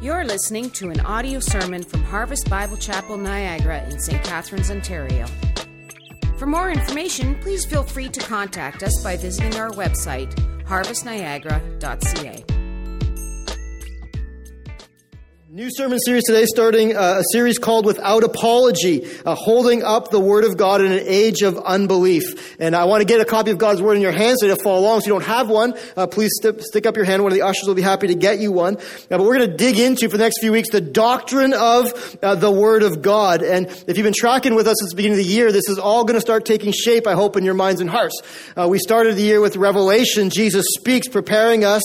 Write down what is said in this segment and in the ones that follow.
You're listening to an audio sermon from Harvest Bible Chapel Niagara in St. Catharines, Ontario. For more information, please feel free to contact us by visiting our website, harvestniagara.ca. New sermon series today, starting uh, a series called Without Apology, uh, holding up the Word of God in an age of unbelief. And I want to get a copy of God's Word in your hands so you follow along. So you don't have one, uh, please st- stick up your hand. One of the ushers will be happy to get you one. Uh, but we're going to dig into for the next few weeks the doctrine of uh, the Word of God. And if you've been tracking with us since the beginning of the year, this is all going to start taking shape, I hope, in your minds and hearts. Uh, we started the year with Revelation. Jesus speaks, preparing us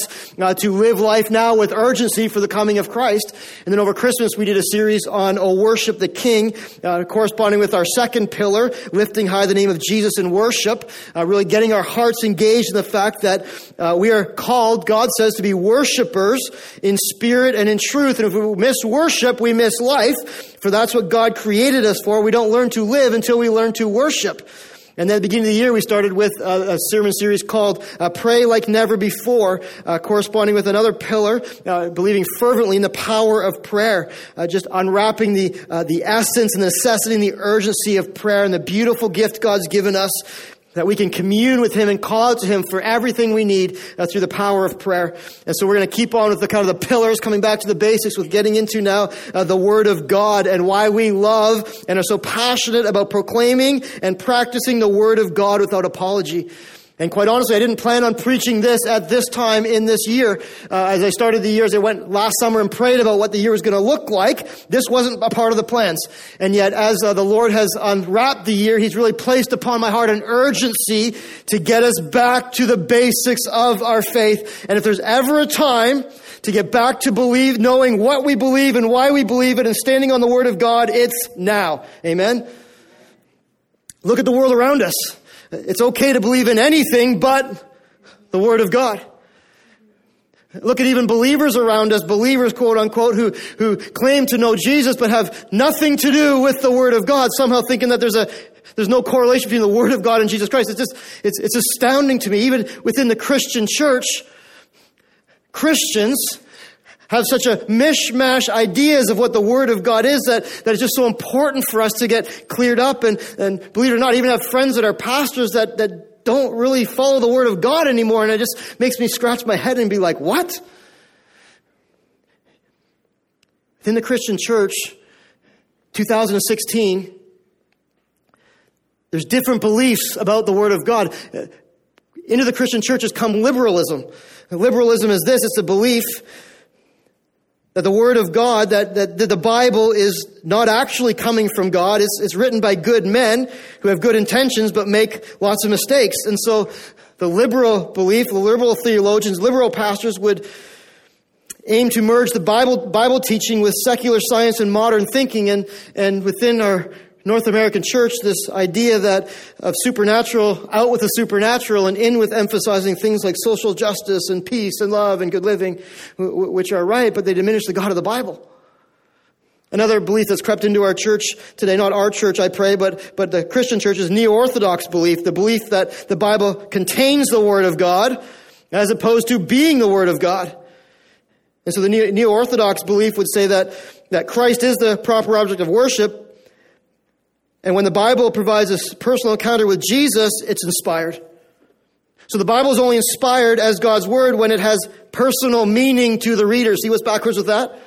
to live life now with urgency for the coming of Christ. And then over Christmas, we did a series on Oh Worship the King, uh, corresponding with our second pillar, lifting high the name of Jesus in worship, uh, really getting our hearts engaged in the fact that uh, we are called, God says, to be worshipers in spirit and in truth. And if we miss worship, we miss life, for that's what God created us for. We don't learn to live until we learn to worship. And then at the beginning of the year, we started with a, a sermon series called uh, Pray Like Never Before, uh, corresponding with another pillar, uh, believing fervently in the power of prayer, uh, just unwrapping the, uh, the essence and the necessity and the urgency of prayer and the beautiful gift God's given us that we can commune with Him and call out to Him for everything we need uh, through the power of prayer. And so we're going to keep on with the kind of the pillars, coming back to the basics with getting into now uh, the Word of God and why we love and are so passionate about proclaiming and practicing the Word of God without apology. And quite honestly, I didn't plan on preaching this at this time in this year. Uh, as I started the year, as I went last summer and prayed about what the year was going to look like, this wasn't a part of the plans. And yet, as uh, the Lord has unwrapped the year, He's really placed upon my heart an urgency to get us back to the basics of our faith. And if there's ever a time to get back to believe, knowing what we believe and why we believe it and standing on the Word of God, it's now. Amen? Look at the world around us. It's okay to believe in anything but the Word of God. Look at even believers around us, believers, quote unquote, who, who claim to know Jesus but have nothing to do with the Word of God, somehow thinking that there's a, there's no correlation between the Word of God and Jesus Christ. It's just, it's, it's astounding to me. Even within the Christian church, Christians have such a mishmash ideas of what the Word of God is that, that it's just so important for us to get cleared up and, and believe it or not, even have friends that are pastors that, that don't really follow the Word of God anymore. And it just makes me scratch my head and be like, what? Within the Christian church, 2016, there's different beliefs about the Word of God. Into the Christian church has come liberalism. Liberalism is this, it's a belief that the Word of God, that, that, that, the Bible is not actually coming from God. It's, it's written by good men who have good intentions but make lots of mistakes. And so the liberal belief, the liberal theologians, liberal pastors would aim to merge the Bible, Bible teaching with secular science and modern thinking. And, and within our North American church, this idea that of supernatural, out with the supernatural and in with emphasizing things like social justice and peace and love and good living, which are right, but they diminish the God of the Bible. Another belief that's crept into our church today, not our church, I pray, but, but the Christian church is neo-Orthodox belief, the belief that the Bible contains the Word of God as opposed to being the Word of God. And so the neo-Orthodox belief would say that, that Christ is the proper object of worship, and when the Bible provides a personal encounter with Jesus, it's inspired. So the Bible is only inspired as God's Word when it has personal meaning to the reader. See what's backwards with that?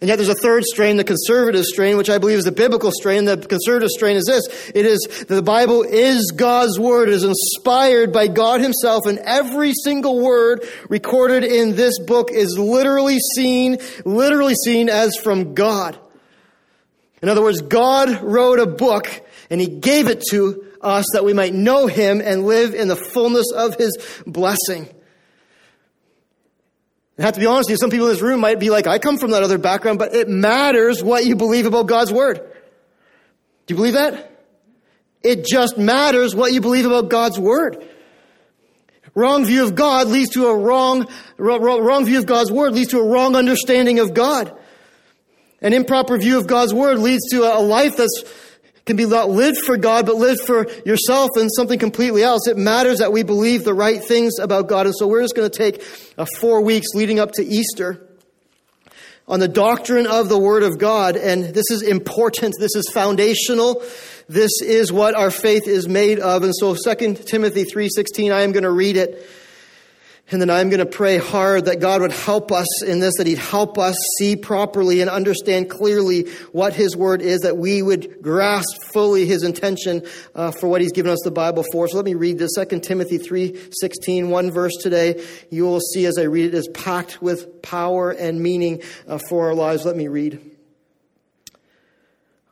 And yet there's a third strain, the conservative strain, which I believe is the biblical strain. The conservative strain is this. It is that the Bible is God's Word. It is inspired by God Himself, and every single word recorded in this book is literally seen, literally seen as from God. In other words, God wrote a book and he gave it to us that we might know him and live in the fullness of his blessing. I have to be honest with you, some people in this room might be like, I come from that other background, but it matters what you believe about God's word. Do you believe that? It just matters what you believe about God's word. Wrong view of God leads to a wrong, wrong, wrong view of God's word leads to a wrong understanding of God. An improper view of God's word leads to a life that's can be lived for God, but lived for yourself and something completely else. It matters that we believe the right things about God. And so we're just going to take uh, four weeks leading up to Easter on the doctrine of the Word of God. And this is important. This is foundational. This is what our faith is made of. And so 2 Timothy 3.16, I am going to read it. And then I'm going to pray hard that God would help us in this, that He'd help us see properly and understand clearly what His Word is, that we would grasp fully His intention uh, for what He's given us the Bible for. So let me read this, 2 Timothy 3, 16, one verse today. You will see as I read it is packed with power and meaning uh, for our lives. Let me read.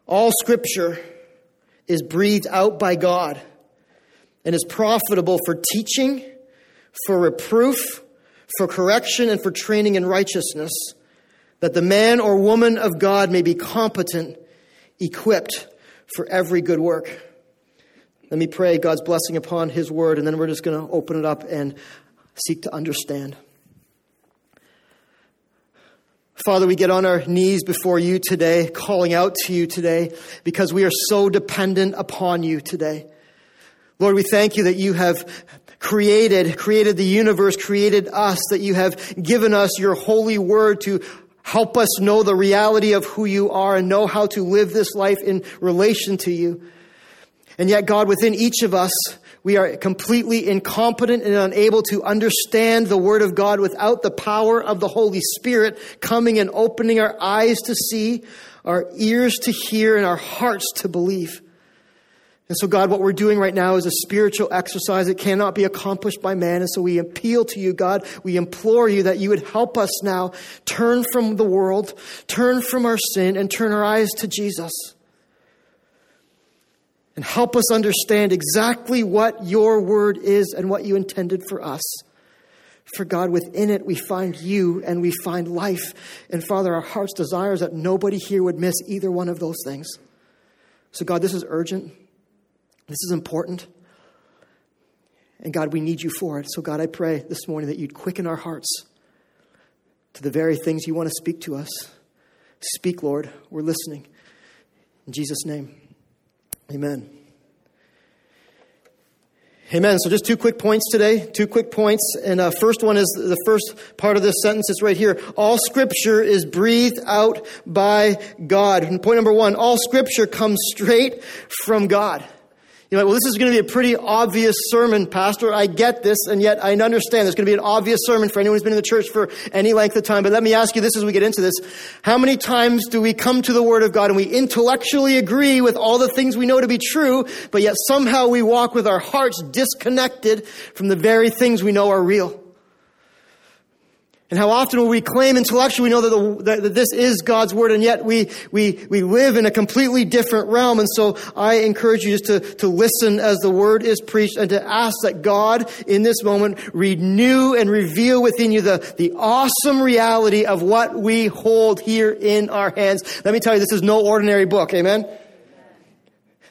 All Scripture is breathed out by God and is profitable for teaching for reproof, for correction, and for training in righteousness, that the man or woman of God may be competent, equipped for every good work. Let me pray God's blessing upon His word, and then we're just going to open it up and seek to understand. Father, we get on our knees before you today, calling out to you today, because we are so dependent upon you today. Lord, we thank you that you have created, created the universe, created us, that you have given us your holy word to help us know the reality of who you are and know how to live this life in relation to you. And yet, God, within each of us, we are completely incompetent and unable to understand the Word of God without the power of the Holy Spirit coming and opening our eyes to see, our ears to hear, and our hearts to believe. And so, God, what we're doing right now is a spiritual exercise that cannot be accomplished by man. And so we appeal to you, God. We implore you that you would help us now turn from the world, turn from our sin, and turn our eyes to Jesus. And help us understand exactly what your word is and what you intended for us. For God, within it we find you and we find life. And Father, our heart's desire is that nobody here would miss either one of those things. So, God, this is urgent. This is important. And God, we need you for it. So, God, I pray this morning that you'd quicken our hearts to the very things you want to speak to us. Speak, Lord. We're listening. In Jesus' name, amen. Amen. So, just two quick points today. Two quick points. And uh, first one is the first part of this sentence. It's right here. All scripture is breathed out by God. And point number one all scripture comes straight from God. You're like, well, this is going to be a pretty obvious sermon, Pastor. I get this, and yet I understand there's going to be an obvious sermon for anyone who's been in the church for any length of time. But let me ask you this as we get into this. How many times do we come to the Word of God and we intellectually agree with all the things we know to be true, but yet somehow we walk with our hearts disconnected from the very things we know are real? And how often will we claim intellectually we know that, the, that, that, this is God's word, and yet we, we, we live in a completely different realm. And so I encourage you just to, to listen as the word is preached and to ask that God in this moment renew and reveal within you the, the awesome reality of what we hold here in our hands. Let me tell you, this is no ordinary book. Amen?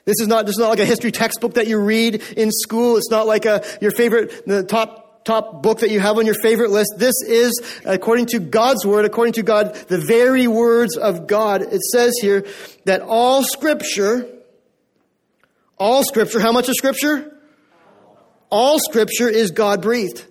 This is not, is not like a history textbook that you read in school. It's not like a, your favorite, the top top book that you have on your favorite list. This is, according to God's word, according to God, the very words of God. It says here that all scripture, all scripture, how much of scripture? All scripture is God breathed.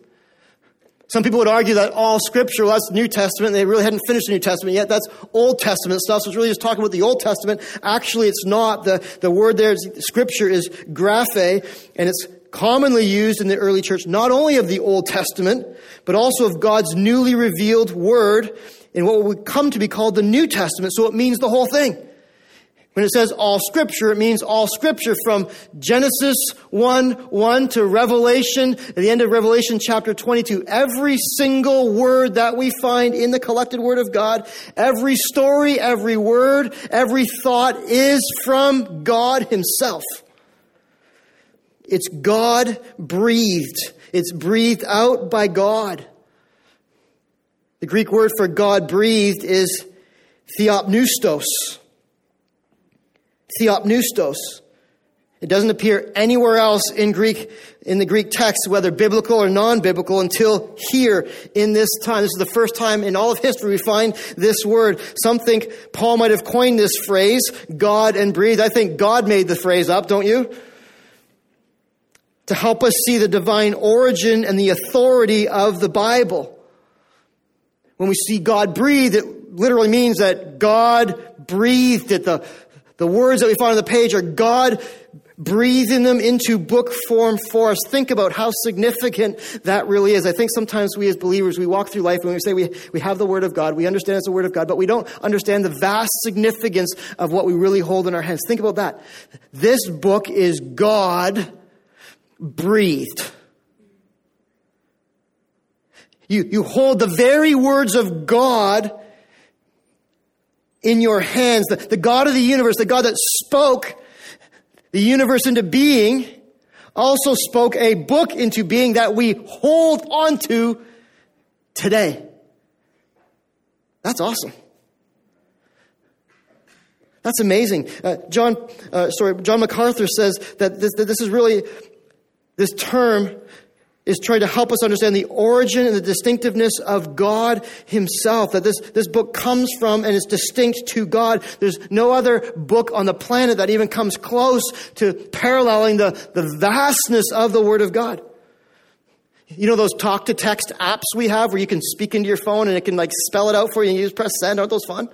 Some people would argue that all scripture, well, that's New Testament. They really hadn't finished the New Testament yet. That's Old Testament stuff. So it's really just talking about the Old Testament. Actually, it's not. The, the word there, is, scripture is graphe, and it's commonly used in the early church, not only of the Old Testament, but also of God's newly revealed word in what would come to be called the New Testament. So it means the whole thing. When it says all scripture, it means all scripture from Genesis 1, 1 to Revelation, at the end of Revelation chapter 22. Every single word that we find in the collected word of God, every story, every word, every thought is from God himself. It's God breathed. It's breathed out by God. The Greek word for God breathed is theopneustos. Theopneustos. It doesn't appear anywhere else in Greek, in the Greek text, whether biblical or non-biblical, until here in this time. This is the first time in all of history we find this word. Some think Paul might have coined this phrase, God and breathe. I think God made the phrase up, don't you? To help us see the divine origin and the authority of the Bible. When we see God breathe, it literally means that God breathed it. The, the words that we find on the page are God breathing them into book form for us. Think about how significant that really is. I think sometimes we as believers, we walk through life and we say we, we have the Word of God, we understand it's the Word of God, but we don't understand the vast significance of what we really hold in our hands. Think about that. This book is God breathed. You, you hold the very words of God in your hands. The, the God of the universe, the God that spoke the universe into being, also spoke a book into being that we hold onto today. That's awesome. That's amazing. Uh, John, uh, sorry, John MacArthur says that this, that this is really this term is trying to help us understand the origin and the distinctiveness of God Himself. That this, this book comes from and is distinct to God. There's no other book on the planet that even comes close to paralleling the, the vastness of the Word of God. You know those talk to text apps we have where you can speak into your phone and it can like spell it out for you and you just press send? Aren't those fun?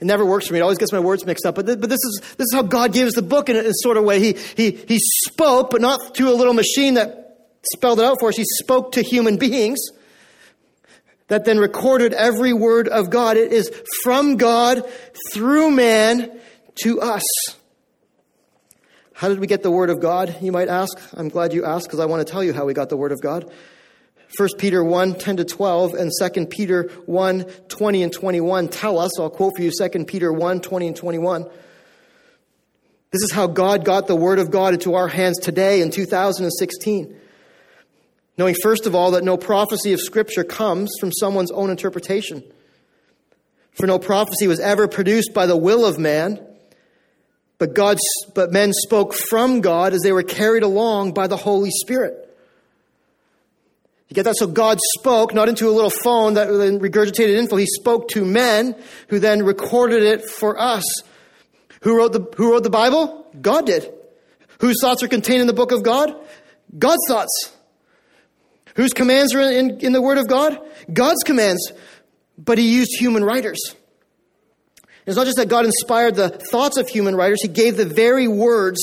It never works for me. It always gets my words mixed up. But, th- but this is, this is how God gave us the book in a, a sort of way. He, he, he spoke, but not to a little machine that spelled it out for us. He spoke to human beings that then recorded every word of God. It is from God through man to us. How did we get the word of God, you might ask? I'm glad you asked because I want to tell you how we got the word of God. 1 Peter 1, 10 to 12 and 2 Peter 1, 20 and 21 tell us, I'll quote for you 2 Peter 1, 20 and 21. This is how God got the word of God into our hands today in 2016. Knowing, first of all, that no prophecy of Scripture comes from someone's own interpretation. For no prophecy was ever produced by the will of man, but, God, but men spoke from God as they were carried along by the Holy Spirit. You get that? So God spoke, not into a little phone that regurgitated info. He spoke to men who then recorded it for us. Who wrote the, who wrote the Bible? God did. Whose thoughts are contained in the book of God? God's thoughts. Whose commands are in, in, in the Word of God? God's commands. But He used human writers. It's not just that God inspired the thoughts of human writers, He gave the very words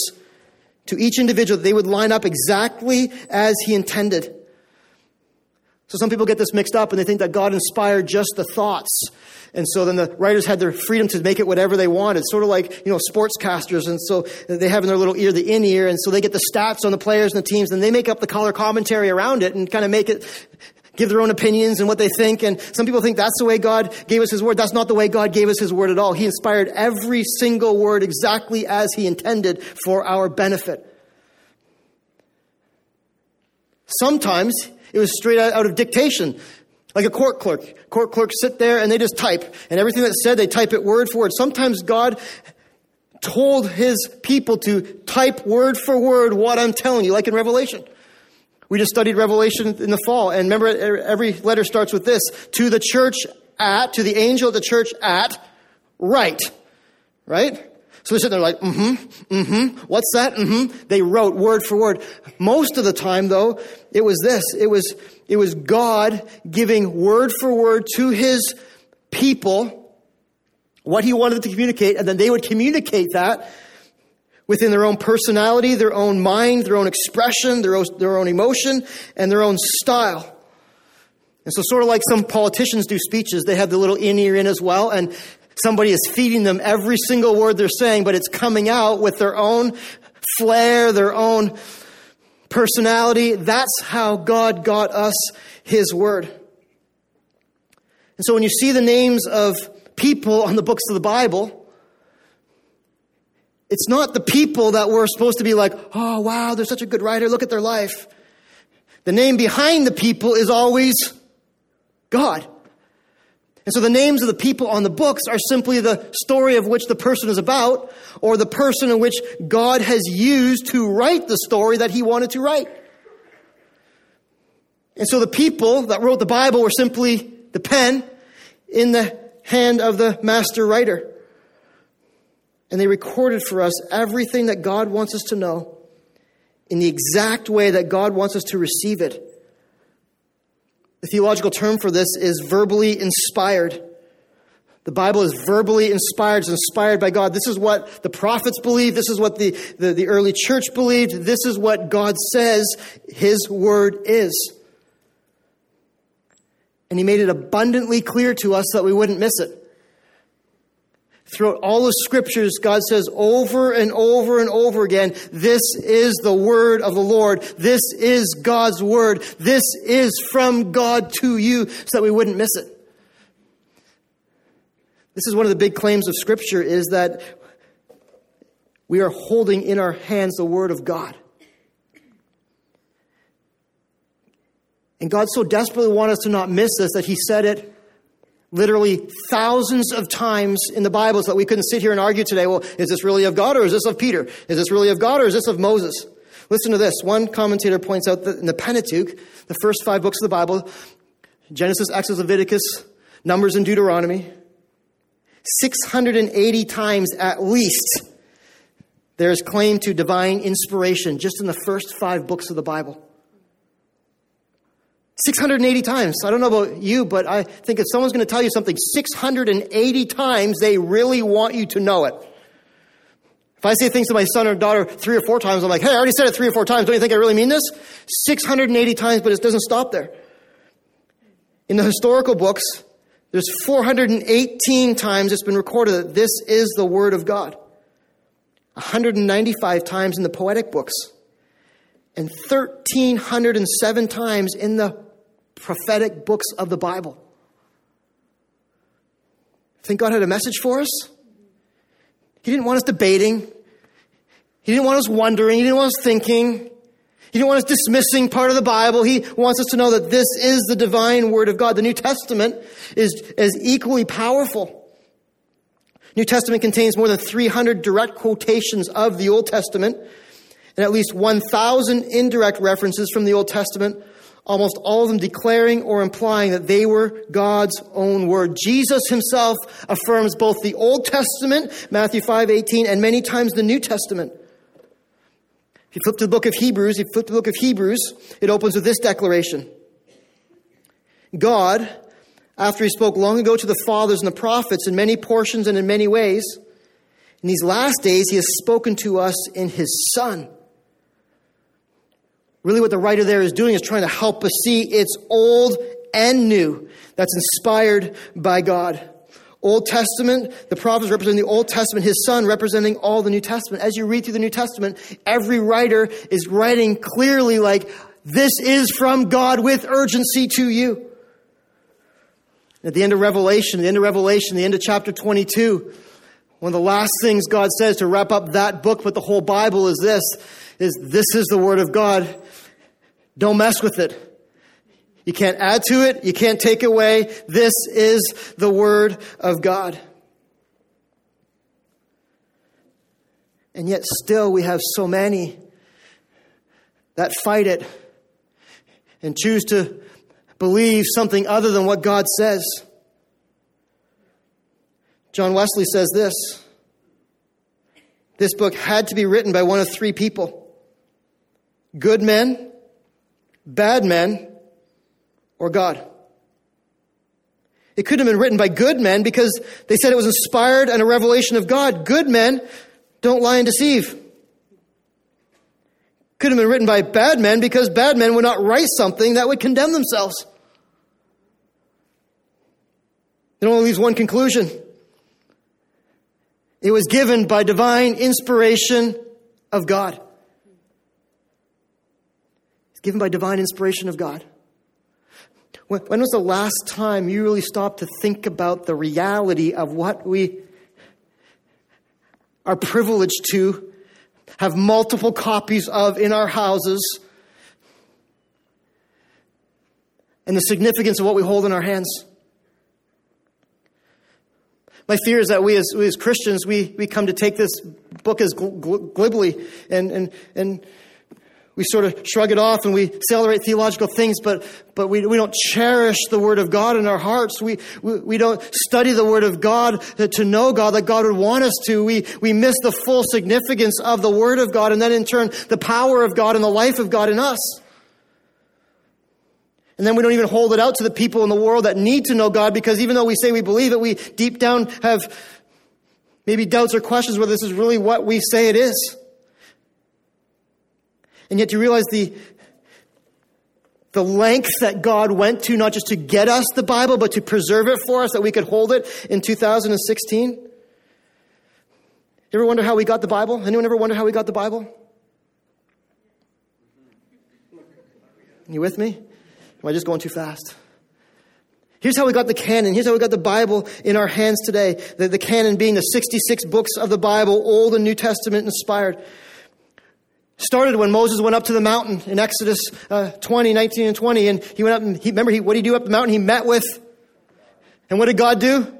to each individual they would line up exactly as He intended. So some people get this mixed up and they think that God inspired just the thoughts. And so then the writers had their freedom to make it whatever they wanted, sort of like, you know, sportscasters. And so they have in their little ear the in ear. And so they get the stats on the players and the teams and they make up the color commentary around it and kind of make it, give their own opinions and what they think. And some people think that's the way God gave us his word. That's not the way God gave us his word at all. He inspired every single word exactly as he intended for our benefit. Sometimes it was straight out of dictation. Like a court clerk. Court clerks sit there and they just type. And everything that's said, they type it word for word. Sometimes God told his people to type word for word what I'm telling you, like in Revelation. We just studied Revelation in the fall. And remember, every letter starts with this to the church at, to the angel of the church at, right. Right? So they're there like, mm-hmm, mm-hmm, what's that? Mm-hmm. They wrote word for word. Most of the time, though, it was this. It was, it was God giving word for word to his people what he wanted to communicate, and then they would communicate that within their own personality, their own mind, their own expression, their own, their own emotion, and their own style. And so, sort of like some politicians do speeches, they have the little in ear in as well, and Somebody is feeding them every single word they're saying, but it's coming out with their own flair, their own personality. That's how God got us His Word. And so when you see the names of people on the books of the Bible, it's not the people that we're supposed to be like, oh, wow, they're such a good writer. Look at their life. The name behind the people is always God. And so the names of the people on the books are simply the story of which the person is about, or the person in which God has used to write the story that he wanted to write. And so the people that wrote the Bible were simply the pen in the hand of the master writer. And they recorded for us everything that God wants us to know in the exact way that God wants us to receive it. The theological term for this is verbally inspired. The Bible is verbally inspired, it's inspired by God. This is what the prophets believed. This is what the, the, the early church believed. This is what God says His word is. And He made it abundantly clear to us that we wouldn't miss it. Throughout all the scriptures, God says over and over and over again, this is the word of the Lord. This is God's word. This is from God to you so that we wouldn't miss it. This is one of the big claims of scripture is that we are holding in our hands the word of God. And God so desperately wanted us to not miss this that he said it literally thousands of times in the Bible so that we couldn't sit here and argue today, well, is this really of God or is this of Peter? Is this really of God or is this of Moses? Listen to this. One commentator points out that in the Pentateuch, the first five books of the Bible, Genesis, Exodus, Leviticus, Numbers, and Deuteronomy, 680 times at least there is claim to divine inspiration just in the first five books of the Bible. 680 times. I don't know about you, but I think if someone's going to tell you something 680 times, they really want you to know it. If I say things to my son or daughter three or four times, I'm like, hey, I already said it three or four times. Don't you think I really mean this? 680 times, but it doesn't stop there. In the historical books, there's 418 times it's been recorded that this is the Word of God. 195 times in the poetic books. And 1,307 times in the prophetic books of the Bible. Think God had a message for us? He didn't want us debating. He didn't want us wondering. He didn't want us thinking. He didn't want us dismissing part of the Bible. He wants us to know that this is the divine Word of God. The New Testament is, is equally powerful. New Testament contains more than 300 direct quotations of the Old Testament and at least 1,000 indirect references from the Old Testament almost all of them declaring or implying that they were God's own word. Jesus himself affirms both the Old Testament, Matthew 5 18, and many times the New Testament. If you flip to the book of Hebrews, if you flip to the book of Hebrews, it opens with this declaration God, after he spoke long ago to the fathers and the prophets in many portions and in many ways, in these last days he has spoken to us in his Son Really, what the writer there is doing is trying to help us see it's old and new that's inspired by God. Old Testament, the prophets representing the Old Testament, his son representing all the New Testament. As you read through the New Testament, every writer is writing clearly like, this is from God with urgency to you. At the end of Revelation, the end of Revelation, the end of chapter 22, one of the last things God says to wrap up that book, but the whole Bible is this, is this is the Word of God. Don't mess with it. You can't add to it. You can't take away. This is the Word of God. And yet, still, we have so many that fight it and choose to believe something other than what God says. John Wesley says this this book had to be written by one of three people good men bad men, or God. It couldn't have been written by good men because they said it was inspired and a revelation of God. Good men don't lie and deceive. Could have been written by bad men because bad men would not write something that would condemn themselves. It only leaves one conclusion. It was given by divine inspiration of God given by divine inspiration of God. When, was the last time you really stopped to think about the reality of what we are privileged to have multiple copies of in our houses and the significance of what we hold in our hands? My fear is that we as, we as Christians, we, we come to take this book as gl- glibly and, and, and we sort of shrug it off and we celebrate theological things, but, but we, we don't cherish the Word of God in our hearts. We, we, we don't study the Word of God to know God that God would want us to. We, we miss the full significance of the Word of God and then in turn the power of God and the life of God in us. And then we don't even hold it out to the people in the world that need to know God because even though we say we believe it, we deep down have maybe doubts or questions whether this is really what we say it is. And yet do you realize the, the length that God went to, not just to get us the Bible, but to preserve it for us, that we could hold it in 2016. You ever wonder how we got the Bible? Anyone ever wonder how we got the Bible? You with me? Am I just going too fast? Here's how we got the canon. Here's how we got the Bible in our hands today. The, the canon being the 66 books of the Bible, Old and New Testament inspired. Started when Moses went up to the mountain in Exodus uh, 20, 19 and 20. And he went up and he, remember, he, what did he do up the mountain? He met with, and what did God do?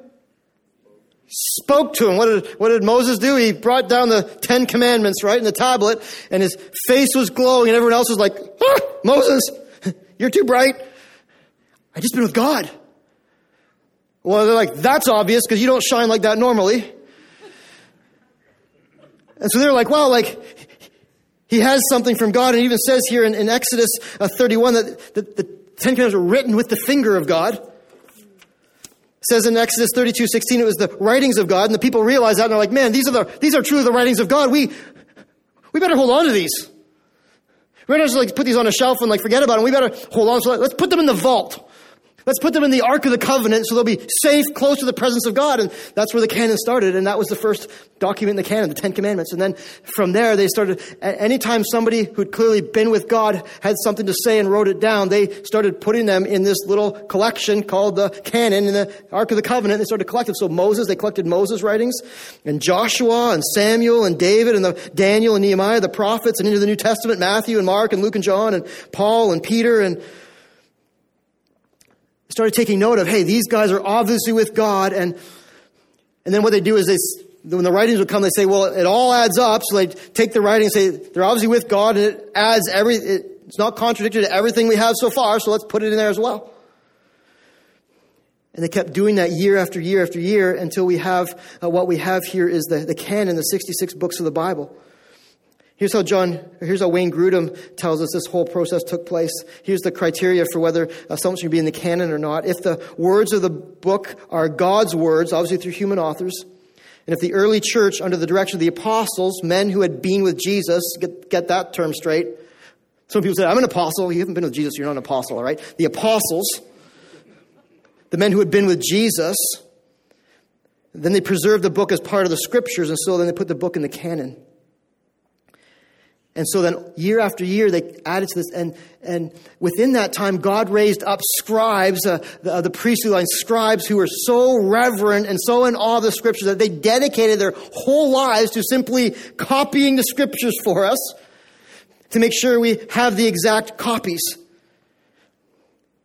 spoke to him. What did, what did Moses do? He brought down the Ten Commandments, right, in the tablet, and his face was glowing, and everyone else was like, ah, Moses, you're too bright. I just been with God. Well, they're like, that's obvious because you don't shine like that normally. And so they're like, well, like, he has something from God. And even says here in, in Exodus uh, 31 that the, the Ten Commandments were written with the finger of God. It says in Exodus 32, 16, it was the writings of God. And the people realized that and they're like, man, these are, the, these are truly the writings of God. We, we better hold on to these. We better just like put these on a shelf and like forget about them. We better hold on. So let's put them in the vault. Let's put them in the Ark of the Covenant so they'll be safe, close to the presence of God. And that's where the canon started. And that was the first document in the canon, the Ten Commandments. And then from there, they started, anytime somebody who'd clearly been with God had something to say and wrote it down, they started putting them in this little collection called the canon in the Ark of the Covenant. They started collecting. So Moses, they collected Moses' writings, and Joshua, and Samuel, and David, and the Daniel, and Nehemiah, the prophets, and into the New Testament, Matthew, and Mark, and Luke, and John, and Paul, and Peter, and started taking note of, hey, these guys are obviously with God. And, and then what they do is they, when the writings would come, they say, well, it all adds up. So they take the writing and say, they're obviously with God and it adds every, it's not contradictory to everything we have so far. So let's put it in there as well. And they kept doing that year after year after year until we have uh, what we have here is the, the canon, the 66 books of the Bible. Here's how John, here's how Wayne Grudem tells us this whole process took place. Here's the criteria for whether something should be in the canon or not. If the words of the book are God's words, obviously through human authors, and if the early church, under the direction of the apostles, men who had been with Jesus, get, get that term straight. Some people say, I'm an apostle. You haven't been with Jesus, you're not an apostle, all right? The apostles, the men who had been with Jesus, then they preserved the book as part of the scriptures, and so then they put the book in the canon. And so then year after year, they added to this. And, and within that time, God raised up scribes, uh, the, uh, the priestly line, scribes who were so reverent and so in awe of the scriptures that they dedicated their whole lives to simply copying the scriptures for us to make sure we have the exact copies.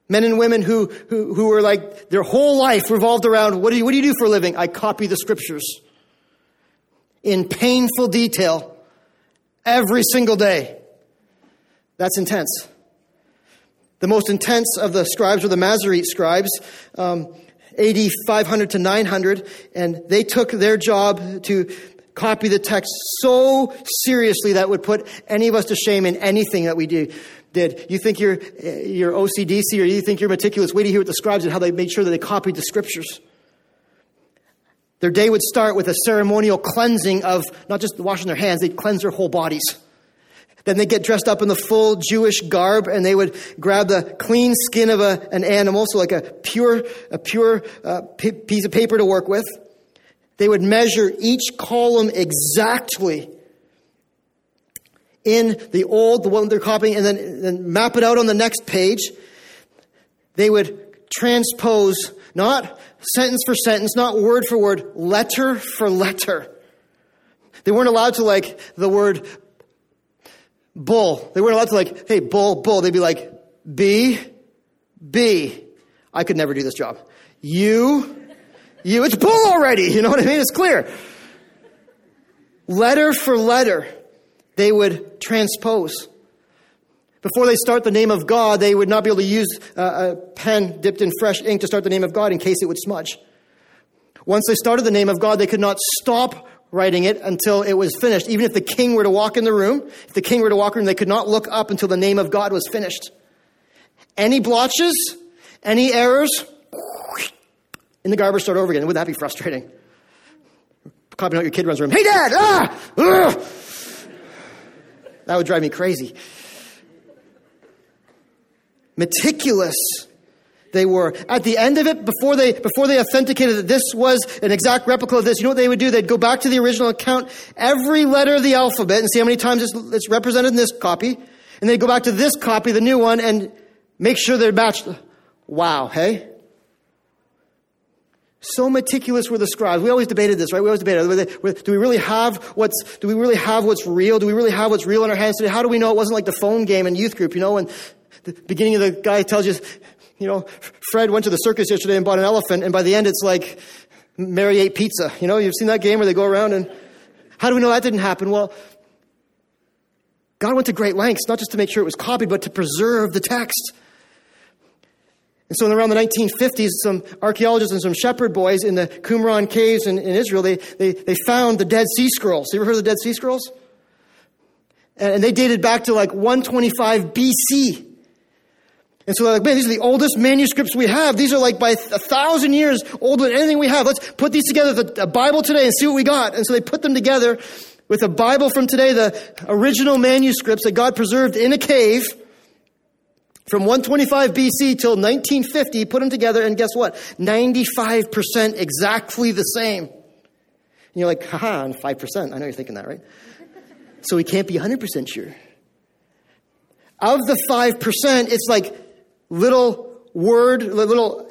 Men and women who, who, who were like, their whole life revolved around, what do, you, what do you do for a living? I copy the scriptures in painful detail every single day. That's intense. The most intense of the scribes were the Masorete scribes, um, AD 500 to 900, and they took their job to copy the text so seriously that would put any of us to shame in anything that we do. Did you think you're, you're OCDC or you think you're meticulous? Wait to hear what the scribes did, how they made sure that they copied the scriptures. Their day would start with a ceremonial cleansing of not just washing their hands, they'd cleanse their whole bodies. Then they'd get dressed up in the full Jewish garb and they would grab the clean skin of a, an animal, so like a pure, a pure uh, p- piece of paper to work with. They would measure each column exactly in the old, the one they're copying, and then, then map it out on the next page. They would transpose not sentence for sentence, not word for word, letter for letter. They weren't allowed to like the word bull. They weren't allowed to like, hey, bull, bull. They'd be like, B, B. I could never do this job. You, you. It's bull already. You know what I mean? It's clear. Letter for letter, they would transpose. Before they start the name of God, they would not be able to use a pen dipped in fresh ink to start the name of God in case it would smudge. Once they started the name of God, they could not stop writing it until it was finished. Even if the king were to walk in the room, if the king were to walk in the room, they could not look up until the name of God was finished. Any blotches, any errors, in the garbage, start over again. Would that be frustrating? Copying out your kid runs around, hey dad, ah, ugh. That would drive me crazy. Meticulous they were. At the end of it, before they, before they authenticated that this was an exact replica of this, you know what they would do? They'd go back to the original account, every letter of the alphabet, and see how many times it's, it's represented in this copy. And they'd go back to this copy, the new one, and make sure they're matched. Wow, hey? So meticulous were the scribes. We always debated this, right? We always debated, do we really have what's, do we really have what's real? Do we really have what's real in our hands today? How do we know it wasn't like the phone game in youth group, you know, when the beginning of the guy tells you, you know, Fred went to the circus yesterday and bought an elephant, and by the end it's like Mary ate pizza. You know, you've seen that game where they go around and how do we know that didn't happen? Well, God went to great lengths, not just to make sure it was copied, but to preserve the text. And so, in around the 1950s, some archaeologists and some shepherd boys in the Qumran caves in, in Israel, they, they, they found the Dead Sea Scrolls. You ever heard of the Dead Sea Scrolls? And, and they dated back to like 125 BC. And so they're like, man, these are the oldest manuscripts we have. These are like by a thousand years older than anything we have. Let's put these together the Bible today and see what we got. And so they put them together with a Bible from today, the original manuscripts that God preserved in a cave from 125 BC till 1950, put them together, and guess what? 95% exactly the same. And you're like, haha, 5%. I know you're thinking that, right? So we can't be 100% sure. Of the 5%, it's like little word, little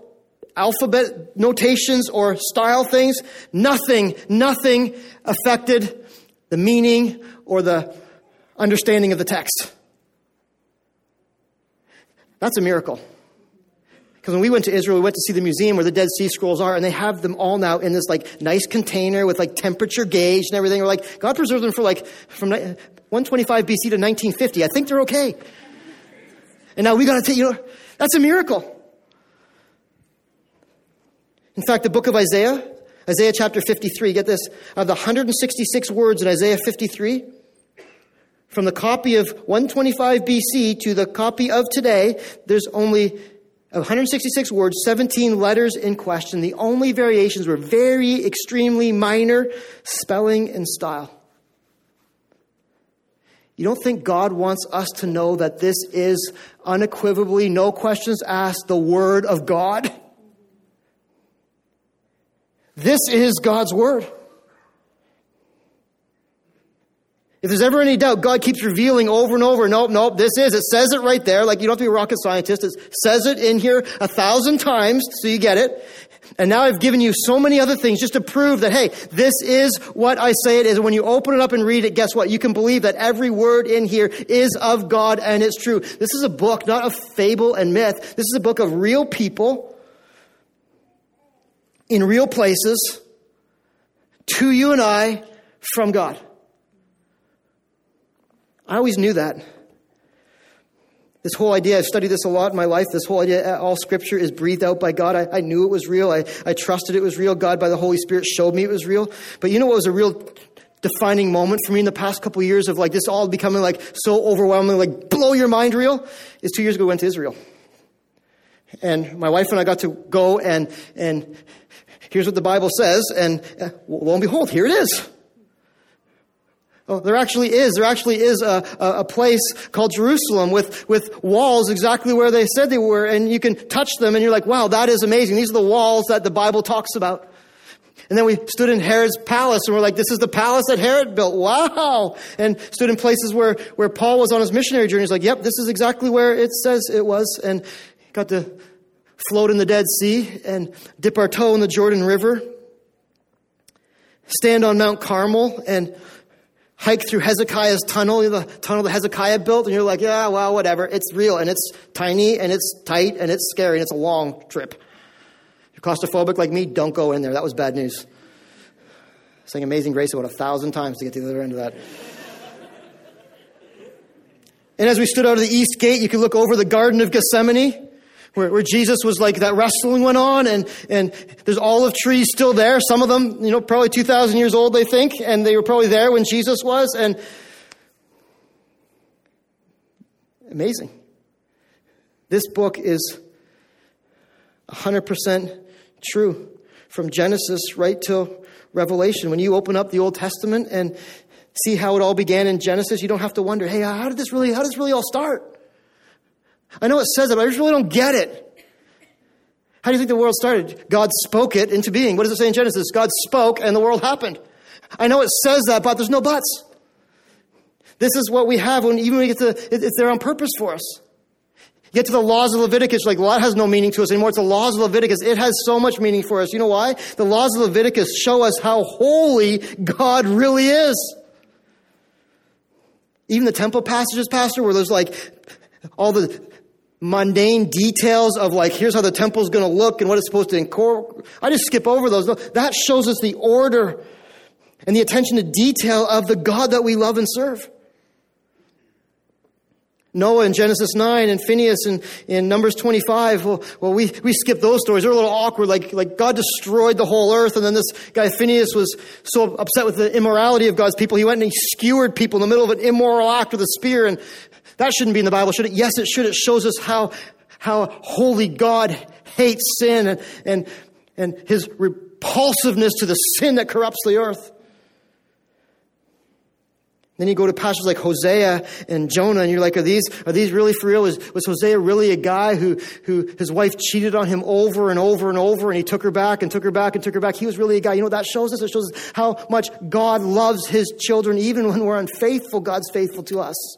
alphabet notations or style things. Nothing, nothing affected the meaning or the understanding of the text. That's a miracle. Because when we went to Israel, we went to see the museum where the Dead Sea Scrolls are, and they have them all now in this like nice container with like temperature gauge and everything. We're like, God preserved them for like from 125 BC to 1950. I think they're okay. And now we got to take, you know, that's a miracle. In fact, the book of Isaiah, Isaiah chapter 53, get this, of the 166 words in Isaiah 53, from the copy of 125 BC to the copy of today, there's only 166 words, 17 letters in question. The only variations were very extremely minor spelling and style. You don't think God wants us to know that this is unequivocally, no questions asked, the Word of God? This is God's Word. If there's ever any doubt, God keeps revealing over and over, nope, nope, this is. It says it right there. Like you don't have to be a rocket scientist. It says it in here a thousand times so you get it. And now I've given you so many other things just to prove that, hey, this is what I say it is. When you open it up and read it, guess what? You can believe that every word in here is of God and it's true. This is a book, not of fable and myth. This is a book of real people in real places to you and I from God. I always knew that. This whole idea, I've studied this a lot in my life. This whole idea, all scripture is breathed out by God. I, I knew it was real. I, I trusted it was real. God, by the Holy Spirit, showed me it was real. But you know what was a real defining moment for me in the past couple of years of like this all becoming like so overwhelming, like blow your mind real? Is two years ago, we went to Israel. And my wife and I got to go and, and here's what the Bible says. And uh, lo and behold, here it is. Oh, there actually is. There actually is a, a, place called Jerusalem with, with walls exactly where they said they were, and you can touch them, and you're like, wow, that is amazing. These are the walls that the Bible talks about. And then we stood in Herod's palace, and we're like, this is the palace that Herod built. Wow! And stood in places where, where Paul was on his missionary journey. He's like, yep, this is exactly where it says it was. And got to float in the Dead Sea and dip our toe in the Jordan River, stand on Mount Carmel, and hike through Hezekiah's tunnel, the tunnel that Hezekiah built, and you're like, yeah, well, whatever. It's real, and it's tiny, and it's tight, and it's scary, and it's a long trip. If you're claustrophobic like me, don't go in there. That was bad news. Saying Amazing Grace about a thousand times to get to the other end of that. And as we stood out of the east gate, you could look over the Garden of Gethsemane, where, where, Jesus was like that wrestling went on, and, and there's olive trees still there. Some of them, you know, probably 2,000 years old, they think, and they were probably there when Jesus was. And amazing. This book is 100% true from Genesis right till Revelation. When you open up the Old Testament and see how it all began in Genesis, you don't have to wonder, hey, how did this really, how does this really all start? I know it says it, but I just really don't get it. How do you think the world started? God spoke it into being. What does it say in Genesis? God spoke and the world happened. I know it says that, but there's no buts. This is what we have when even when we get to, it's there on purpose for us. Get to the laws of Leviticus, like law has no meaning to us anymore. It's the laws of Leviticus. It has so much meaning for us. You know why? The laws of Leviticus show us how holy God really is. Even the temple passages, Pastor, where there's like all the mundane details of like, here's how the temple's going to look and what it's supposed to incorporate. I just skip over those. That shows us the order and the attention to detail of the God that we love and serve. Noah in Genesis 9 and Phineas in, in Numbers 25. Well, well, we, we skip those stories. They're a little awkward. Like, like God destroyed the whole earth. And then this guy Phineas was so upset with the immorality of God's people. He went and he skewered people in the middle of an immoral act with a spear. And that shouldn't be in the Bible, should it? Yes, it should. It shows us how, how holy God hates sin and, and, and his repulsiveness to the sin that corrupts the earth. Then you go to pastors like Hosea and Jonah, and you're like, are these, are these really for real? Was, was Hosea really a guy who, who his wife cheated on him over and over and over, and he took her back and took her back and took her back? He was really a guy. You know what that shows us? It shows us how much God loves his children, even when we're unfaithful, God's faithful to us.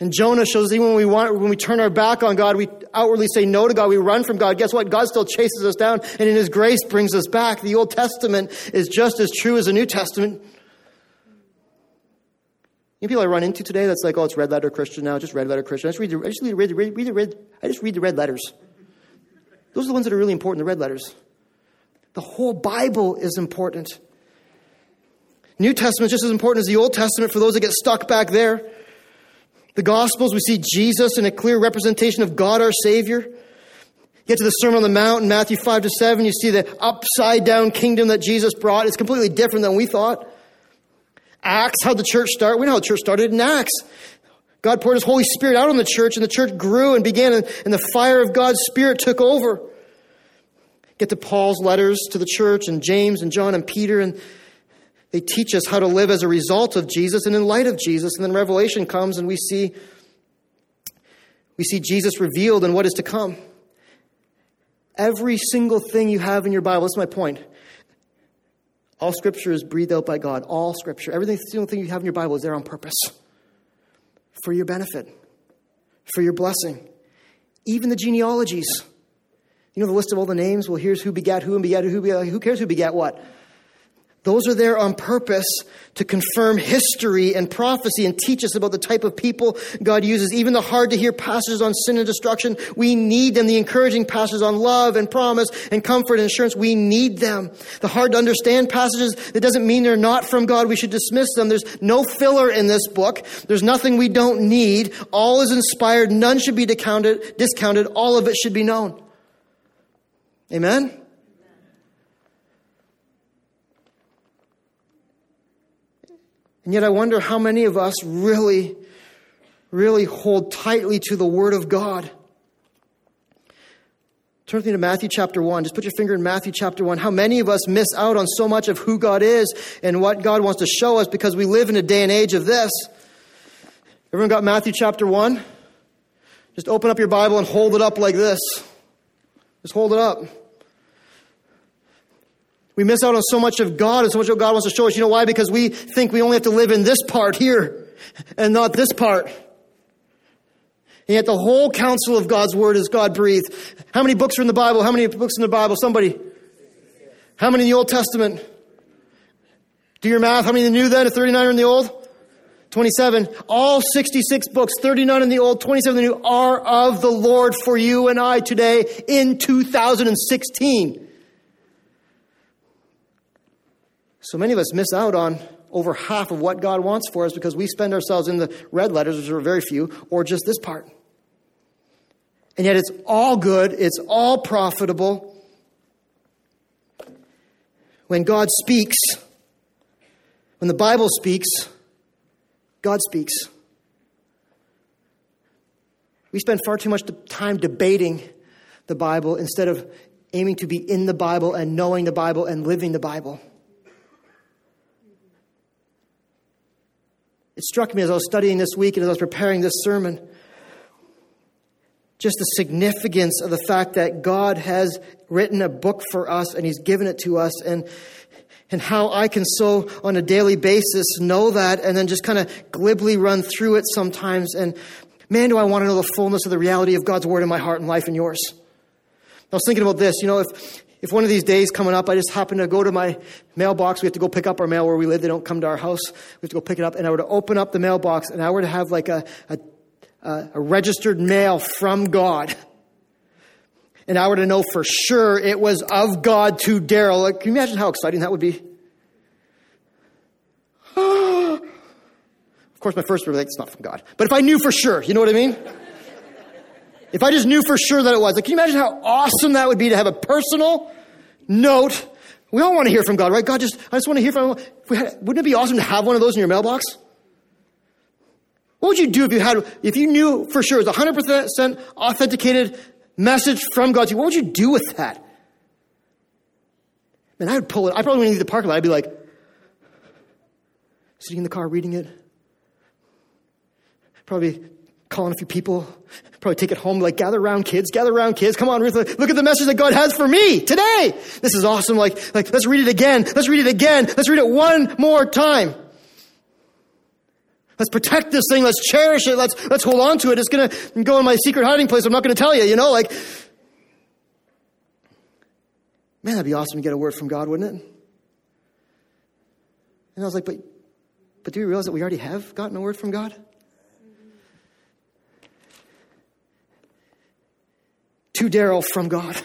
And Jonah shows even when we want, when we turn our back on God, we outwardly say no to God, we run from God. Guess what? God still chases us down and in His grace brings us back. The Old Testament is just as true as the New Testament. You know, people I run into today that's like, oh, it's red letter Christian now, just red letter Christian. I just read the, I just read, read, read, read red, I just read the red letters. Those are the ones that are really important, the red letters. The whole Bible is important. New Testament is just as important as the Old Testament for those that get stuck back there. The Gospels, we see Jesus in a clear representation of God our Savior. Get to the Sermon on the Mount in Matthew 5 to 7, you see the upside down kingdom that Jesus brought. It's completely different than we thought. Acts, how the church started. We know how the church started in Acts. God poured his Holy Spirit out on the church, and the church grew and began, and the fire of God's Spirit took over. Get to Paul's letters to the church, and James and John and Peter, and they teach us how to live as a result of Jesus and in light of Jesus. And then Revelation comes, and we see, we see Jesus revealed and what is to come. Every single thing you have in your Bible, that's my point. All scripture is breathed out by God. All scripture. Everything, single thing you have in your Bible is there on purpose. For your benefit. For your blessing. Even the genealogies. You know the list of all the names? Well, here's who begat who and begat who. Begat, who cares who begat what? Those are there on purpose to confirm history and prophecy and teach us about the type of people God uses. Even the hard to hear passages on sin and destruction, we need them. The encouraging passages on love and promise and comfort and assurance, we need them. The hard to understand passages, that doesn't mean they're not from God. We should dismiss them. There's no filler in this book. There's nothing we don't need. All is inspired. None should be discounted. All of it should be known. Amen? And yet I wonder how many of us really, really hold tightly to the Word of God. Turn with me to Matthew chapter 1. Just put your finger in Matthew chapter 1. How many of us miss out on so much of who God is and what God wants to show us because we live in a day and age of this. Everyone got Matthew chapter 1? Just open up your Bible and hold it up like this. Just hold it up. We miss out on so much of God and so much of what God wants to show us. You know why? Because we think we only have to live in this part here and not this part. And yet the whole counsel of God's word is God breathed. How many books are in the Bible? How many books in the Bible? Somebody. How many in the Old Testament? Do your math. How many in the New then? 39 are in the Old? 27, all 66 books, 39 in the Old, 27 in the New, are of the Lord for you and I today in 2016. So many of us miss out on over half of what God wants for us because we spend ourselves in the red letters, which are very few, or just this part. And yet it's all good, it's all profitable. When God speaks, when the Bible speaks, God speaks. We spend far too much time debating the Bible instead of aiming to be in the Bible and knowing the Bible and living the Bible. It struck me as I was studying this week and as I was preparing this sermon just the significance of the fact that God has written a book for us and He's given it to us, and, and how I can so on a daily basis know that and then just kind of glibly run through it sometimes. And man, do I want to know the fullness of the reality of God's word in my heart and life and yours. I was thinking about this, you know, if, if one of these days coming up, I just happen to go to my mailbox, we have to go pick up our mail where we live. They don't come to our house. We have to go pick it up. And I were to open up the mailbox and I were to have like a, a, a registered mail from God. And I were to know for sure it was of God to Daryl. Like, can you imagine how exciting that would be? of course, my first word like, it's not from God. But if I knew for sure, you know what I mean? If I just knew for sure that it was, like, can you imagine how awesome that would be to have a personal note? We all want to hear from God, right? God just, I just want to hear from him. Wouldn't it be awesome to have one of those in your mailbox? What would you do if you had, if you knew for sure it was 100% authenticated message from God? What would you do with that? Man, I would pull it. I probably wouldn't leave the parking lot. I'd be like, sitting in the car reading it. Probably calling a few people, probably take it home, like, gather around kids, gather around kids. Come on, Ruth, look at the message that God has for me today. This is awesome. Like, like, let's read it again. Let's read it again. Let's read it one more time. Let's protect this thing. Let's cherish it. Let's, let's hold on to it. It's going to go in my secret hiding place. I'm not going to tell you, you know, like, man, that'd be awesome to get a word from God, wouldn't it? And I was like, but, but do we realize that we already have gotten a word from God? To Daryl from God.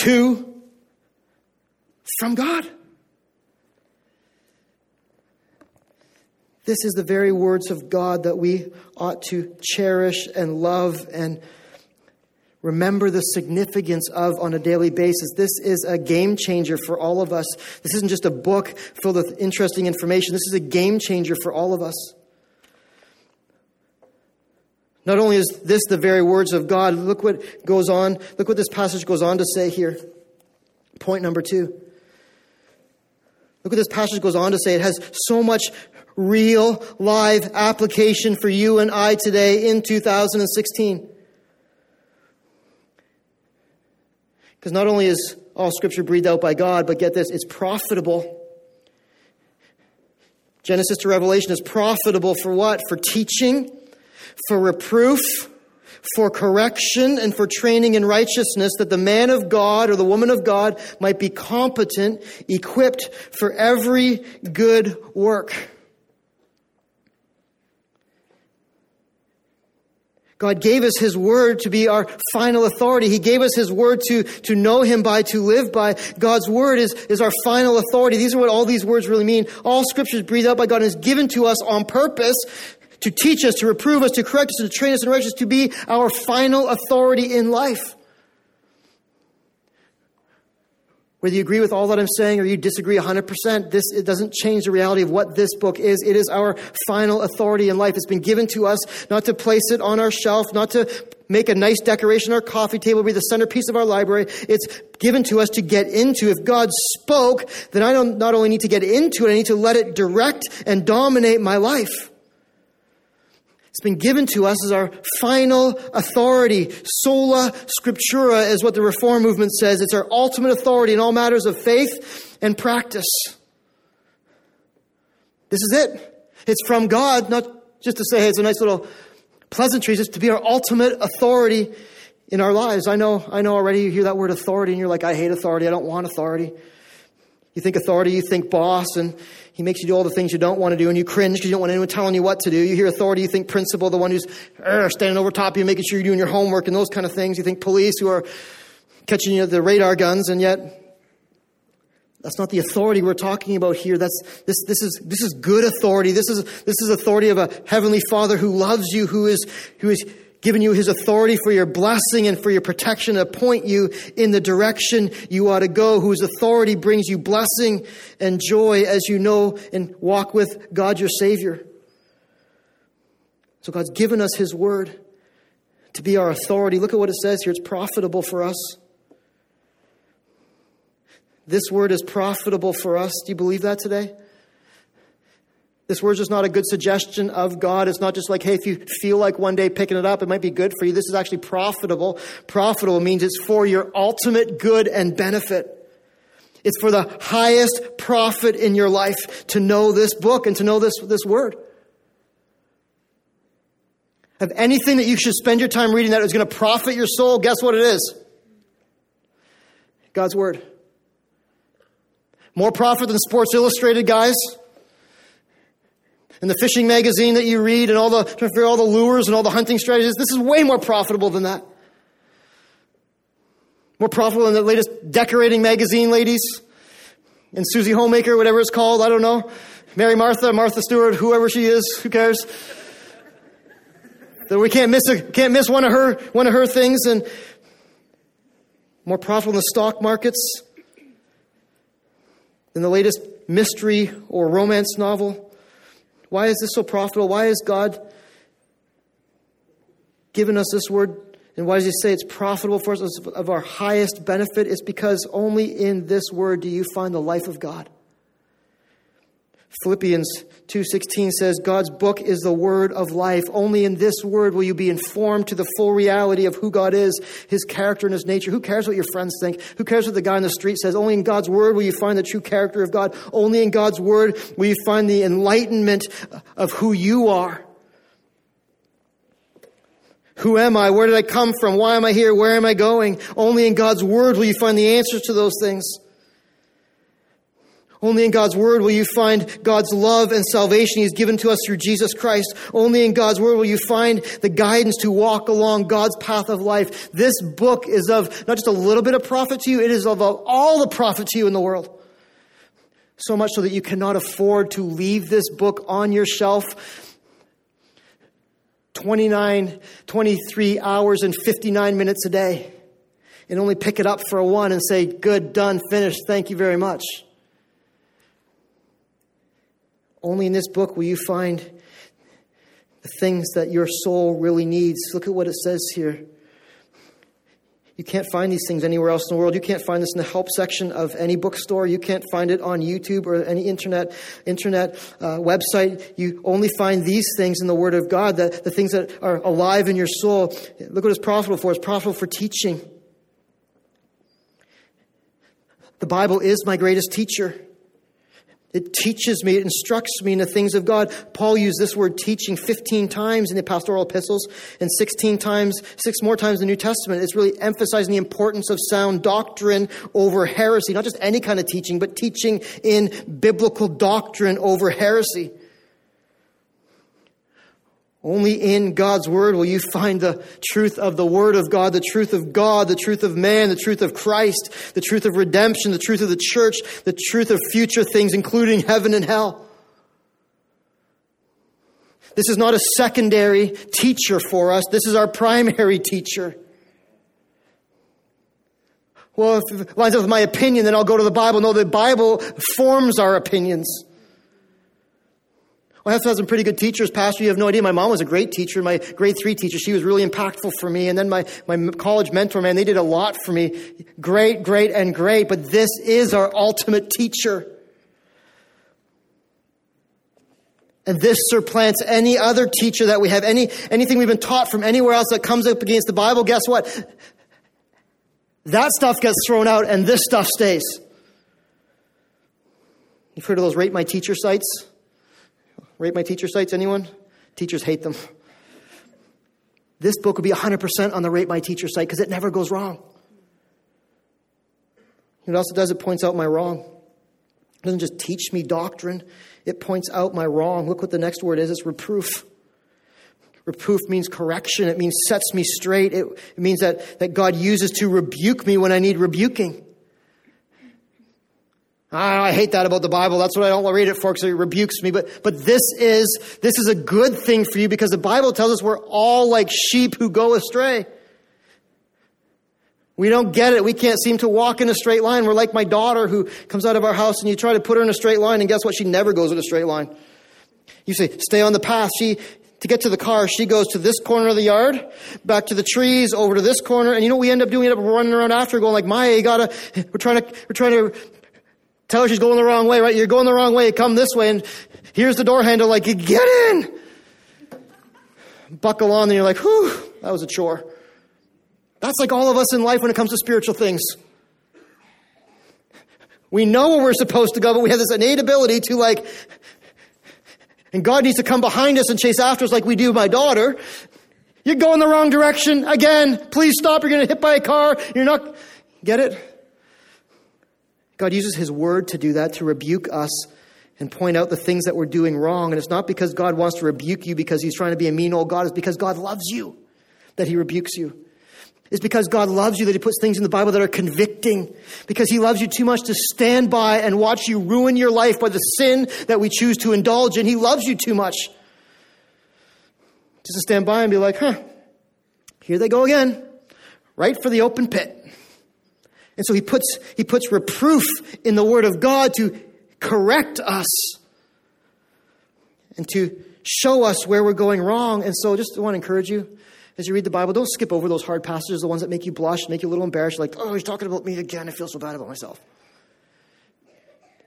To from God. This is the very words of God that we ought to cherish and love and remember the significance of on a daily basis. This is a game changer for all of us. This isn't just a book filled with interesting information. This is a game changer for all of us. Not only is this the very words of God, look what goes on, look what this passage goes on to say here. Point number two. Look what this passage goes on to say. It has so much real, live application for you and I today in 2016. Because not only is all scripture breathed out by God, but get this, it's profitable. Genesis to Revelation is profitable for what? For teaching, for reproof, for correction, and for training in righteousness, that the man of God or the woman of God might be competent, equipped for every good work. God gave us His Word to be our final authority. He gave us His Word to, to know Him by, to live by. God's Word is, is our final authority. These are what all these words really mean. All Scripture is breathed out by God and is given to us on purpose to teach us, to reprove us, to correct us, to train us in righteousness, to be our final authority in life. Whether you agree with all that I'm saying or you disagree 100%, this it doesn't change the reality of what this book is. It is our final authority in life. It's been given to us not to place it on our shelf, not to make a nice decoration on our coffee table, be the centerpiece of our library. It's given to us to get into. If God spoke, then I don't not only need to get into it, I need to let it direct and dominate my life. It's been given to us as our final authority. Sola scriptura is what the Reform movement says. It's our ultimate authority in all matters of faith and practice. This is it. It's from God, not just to say, hey, it's a nice little pleasantry, just to be our ultimate authority in our lives. I know, I know already you hear that word authority and you're like, I hate authority. I don't want authority. You think authority, you think boss, and he makes you do all the things you don't want to do, and you cringe because you don't want anyone telling you what to do. You hear authority, you think principal, the one who's uh, standing over top of you, making sure you're doing your homework and those kind of things. You think police who are catching you with the radar guns, and yet that's not the authority we're talking about here. That's, this, this, is, this is good authority. This is, this is authority of a heavenly father who loves you, who is, who is given you his authority for your blessing and for your protection to point you in the direction you ought to go, whose authority brings you blessing and joy as you know and walk with God your Savior. So God's given us his word to be our authority. Look at what it says here. It's profitable for us. This word is profitable for us. Do you believe that today? This word is just not a good suggestion of God. It's not just like, hey, if you feel like one day picking it up, it might be good for you. This is actually profitable. Profitable means it's for your ultimate good and benefit. It's for the highest profit in your life to know this book and to know this, this word. Of anything that you should spend your time reading that is going to profit your soul, guess what it is? God's word. More profit than Sports Illustrated, guys. And the fishing magazine that you read and all the, all the lures and all the hunting strategies. This is way more profitable than that. More profitable than the latest decorating magazine, ladies. And Susie Homemaker, whatever it's called, I don't know. Mary Martha, Martha Stewart, whoever she is, who cares? That we can't miss a, can't miss one of her one of her things and more profitable than the stock markets than the latest mystery or romance novel? Why is this so profitable? Why has God given us this word? And why does he say it's profitable for us of our highest benefit? It's because only in this word do you find the life of God. Philippians 2:16 says God's book is the word of life. Only in this word will you be informed to the full reality of who God is, his character and his nature. Who cares what your friends think? Who cares what the guy on the street says? Only in God's word will you find the true character of God. Only in God's word will you find the enlightenment of who you are. Who am I? Where did I come from? Why am I here? Where am I going? Only in God's word will you find the answers to those things. Only in God's Word will you find God's love and salvation He's given to us through Jesus Christ. Only in God's Word will you find the guidance to walk along God's path of life. This book is of not just a little bit of profit to you, it is of all the profit to you in the world. So much so that you cannot afford to leave this book on your shelf 29, 23 hours and 59 minutes a day and only pick it up for a one and say, good, done, finished, thank you very much. Only in this book will you find the things that your soul really needs. Look at what it says here. You can't find these things anywhere else in the world. You can't find this in the help section of any bookstore. You can't find it on YouTube or any internet internet uh, website. You only find these things in the Word of God, the, the things that are alive in your soul. Look what it's profitable for. It's profitable for teaching. The Bible is my greatest teacher. It teaches me, it instructs me in the things of God. Paul used this word teaching 15 times in the pastoral epistles and 16 times, six more times in the New Testament. It's really emphasizing the importance of sound doctrine over heresy. Not just any kind of teaching, but teaching in biblical doctrine over heresy. Only in God's Word will you find the truth of the Word of God, the truth of God, the truth of man, the truth of Christ, the truth of redemption, the truth of the church, the truth of future things, including heaven and hell. This is not a secondary teacher for us. This is our primary teacher. Well, if it lines up with my opinion, then I'll go to the Bible. No, the Bible forms our opinions. I have had some pretty good teachers, Pastor. You have no idea. My mom was a great teacher, my grade three teacher. She was really impactful for me. And then my, my college mentor, man, they did a lot for me. Great, great, and great. But this is our ultimate teacher. And this supplants any other teacher that we have, any, anything we've been taught from anywhere else that comes up against the Bible. Guess what? That stuff gets thrown out and this stuff stays. You've heard of those rate my teacher sites? Rate my teacher sites, anyone? Teachers hate them. This book would be 100% on the Rate My Teacher site because it never goes wrong. It it does? It points out my wrong. It doesn't just teach me doctrine, it points out my wrong. Look what the next word is it's reproof. Reproof means correction, it means sets me straight, it, it means that, that God uses to rebuke me when I need rebuking. I hate that about the Bible. That's what I don't want to read it for because it rebukes me. But, but this is, this is a good thing for you because the Bible tells us we're all like sheep who go astray. We don't get it. We can't seem to walk in a straight line. We're like my daughter who comes out of our house and you try to put her in a straight line and guess what? She never goes in a straight line. You say, stay on the path. She, to get to the car, she goes to this corner of the yard, back to the trees, over to this corner, and you know what we end up doing? We end up running around after going like, Maya, you gotta, we're trying to, we're trying to tell her she's going the wrong way, right? You're going the wrong way, come this way, and here's the door handle, like, get in! Buckle on, and you're like, whew, that was a chore. That's like all of us in life when it comes to spiritual things. We know where we're supposed to go, but we have this innate ability to like, and God needs to come behind us and chase after us like we do my daughter. You're going the wrong direction again. Please stop. You're going to hit by a car. You're not, get it? God uses His word to do that, to rebuke us and point out the things that we're doing wrong. And it's not because God wants to rebuke you because He's trying to be a mean old God. It's because God loves you that He rebukes you. It's because God loves you that He puts things in the Bible that are convicting. Because He loves you too much to stand by and watch you ruin your life by the sin that we choose to indulge in. He loves you too much. Just to stand by and be like, huh, here they go again. Right for the open pit. And so He puts, He puts reproof in the Word of God to correct us and to show us where we're going wrong. And so just want to encourage you as you read the Bible, don't skip over those hard passages, the ones that make you blush, make you a little embarrassed, like, oh, he's talking about me again. I feel so bad about myself.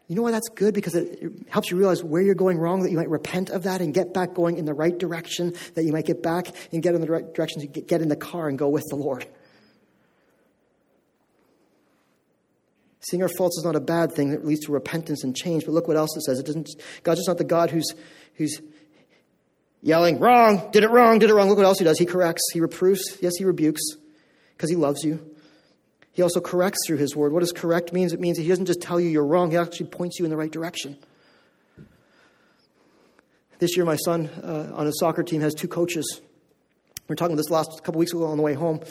You know why that's good? Because it helps you realize where you're going wrong, that you might repent of that and get back going in the right direction, that you might get back and get in the right direction to get in the car and go with the Lord. Seeing our faults is not a bad thing that leads to repentance and change, but look what else it says. It doesn't, God's just not the God who's, who's yelling, wrong, did it wrong, did it wrong. Look what else he does. He corrects, he reproves, yes, he rebukes, because he loves you. He also corrects through his word. What does correct means? It means he doesn't just tell you you're wrong, he actually points you in the right direction. This year, my son uh, on his soccer team has two coaches. We were talking about this last couple weeks ago on the way home,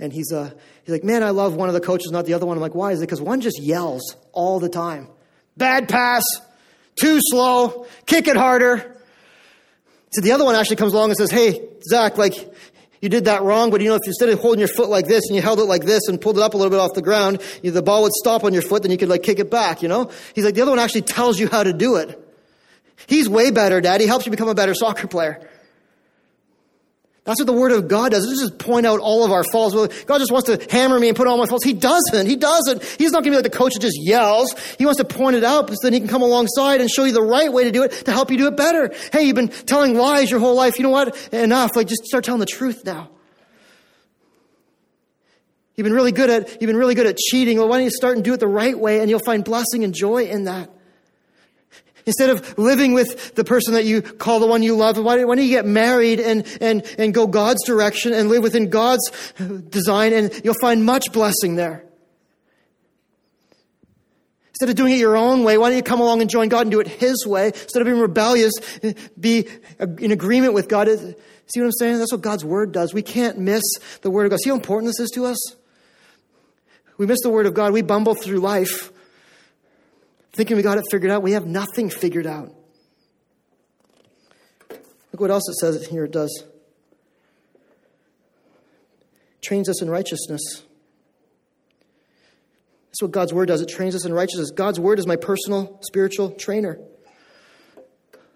and he's, uh, he's like, Man, I love one of the coaches, not the other one. I'm like, Why? Is it because one just yells all the time? Bad pass, too slow, kick it harder. So the other one actually comes along and says, Hey, Zach, like, you did that wrong, but you know, if you instead of holding your foot like this and you held it like this and pulled it up a little bit off the ground, you, the ball would stop on your foot, then you could like kick it back, you know? He's like, the other one actually tells you how to do it. He's way better, Dad. He helps you become a better soccer player. That's what the Word of God does. It doesn't just point out all of our faults. God just wants to hammer me and put all my faults. He doesn't. He doesn't. He's not going to be like the coach that just yells. He wants to point it out so then he can come alongside and show you the right way to do it to help you do it better. Hey, you've been telling lies your whole life. You know what? Enough. Like, just start telling the truth now. You've been really good at, you've been really good at cheating. Well, why don't you start and do it the right way and you'll find blessing and joy in that. Instead of living with the person that you call the one you love, why, don't you get married and, and, and go God's direction and live within God's design and you'll find much blessing there. Instead of doing it your own way, why don't you come along and join God and do it His way? Instead of being rebellious, be in agreement with God. See what I'm saying? That's what God's Word does. We can't miss the Word of God. See how important this is to us? We miss the Word of God. We bumble through life thinking we got it figured out. We have nothing figured out. Look what else it says here it does. trains us in righteousness. That's what God's word does. It trains us in righteousness. God's word is my personal spiritual trainer.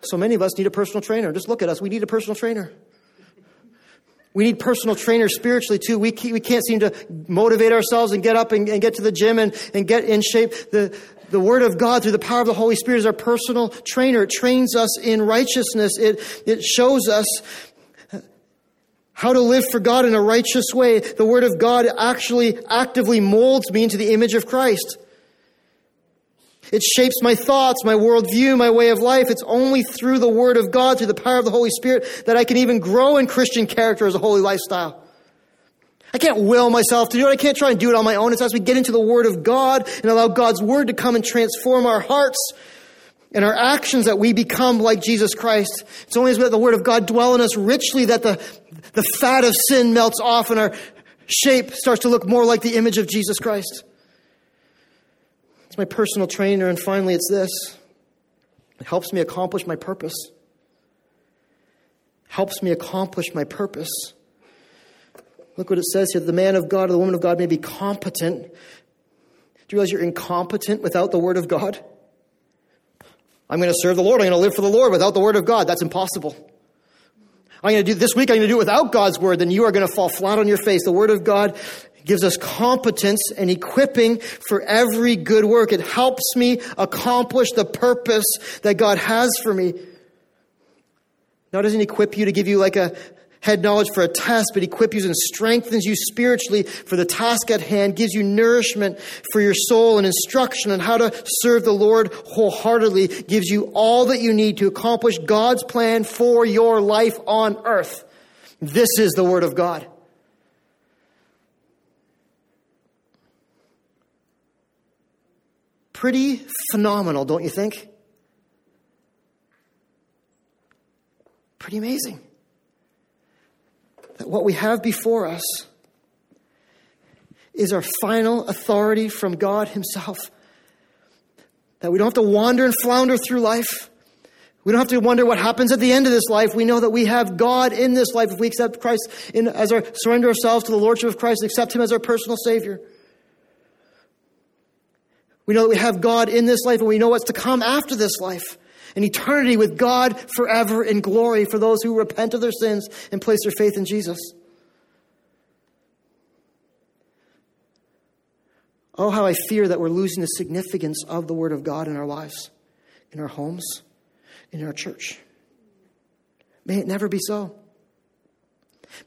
So many of us need a personal trainer. Just look at us. We need a personal trainer. We need personal trainers spiritually too. We, we can't seem to motivate ourselves and get up and, and get to the gym and, and get in shape. The, the Word of God through the power of the Holy Spirit is our personal trainer. It trains us in righteousness. It, it shows us how to live for God in a righteous way. The Word of God actually actively molds me into the image of Christ. It shapes my thoughts, my worldview, my way of life. It's only through the Word of God, through the power of the Holy Spirit, that I can even grow in Christian character as a holy lifestyle. I can't will myself to do it. I can't try and do it on my own. It's as we get into the Word of God and allow God's Word to come and transform our hearts and our actions that we become like Jesus Christ. It's only as we let the Word of God dwell in us richly that the, the fat of sin melts off and our shape starts to look more like the image of Jesus Christ. It's my personal trainer. And finally, it's this it helps me accomplish my purpose. Helps me accomplish my purpose. Look what it says here the man of God or the woman of God may be competent. Do you realize you're incompetent without the Word of God? I'm going to serve the Lord. I'm going to live for the Lord without the Word of God. That's impossible. I'm going to do this week, I'm going to do it without God's Word, then you are going to fall flat on your face. The Word of God gives us competence and equipping for every good work. It helps me accomplish the purpose that God has for me. Now, it doesn't equip you to give you like a, head knowledge for a test, but equips you and strengthens you spiritually for the task at hand, gives you nourishment for your soul and instruction on how to serve the Lord wholeheartedly, gives you all that you need to accomplish God's plan for your life on earth. This is the Word of God. Pretty phenomenal, don't you think? Pretty amazing that what we have before us is our final authority from God Himself. That we don't have to wander and flounder through life. We don't have to wonder what happens at the end of this life. We know that we have God in this life if we accept Christ in, as our surrender ourselves to the Lordship of Christ, accept Him as our personal Savior. We know that we have God in this life and we know what's to come after this life an eternity with God forever in glory for those who repent of their sins and place their faith in Jesus. Oh, how I fear that we're losing the significance of the Word of God in our lives, in our homes, in our church. May it never be so.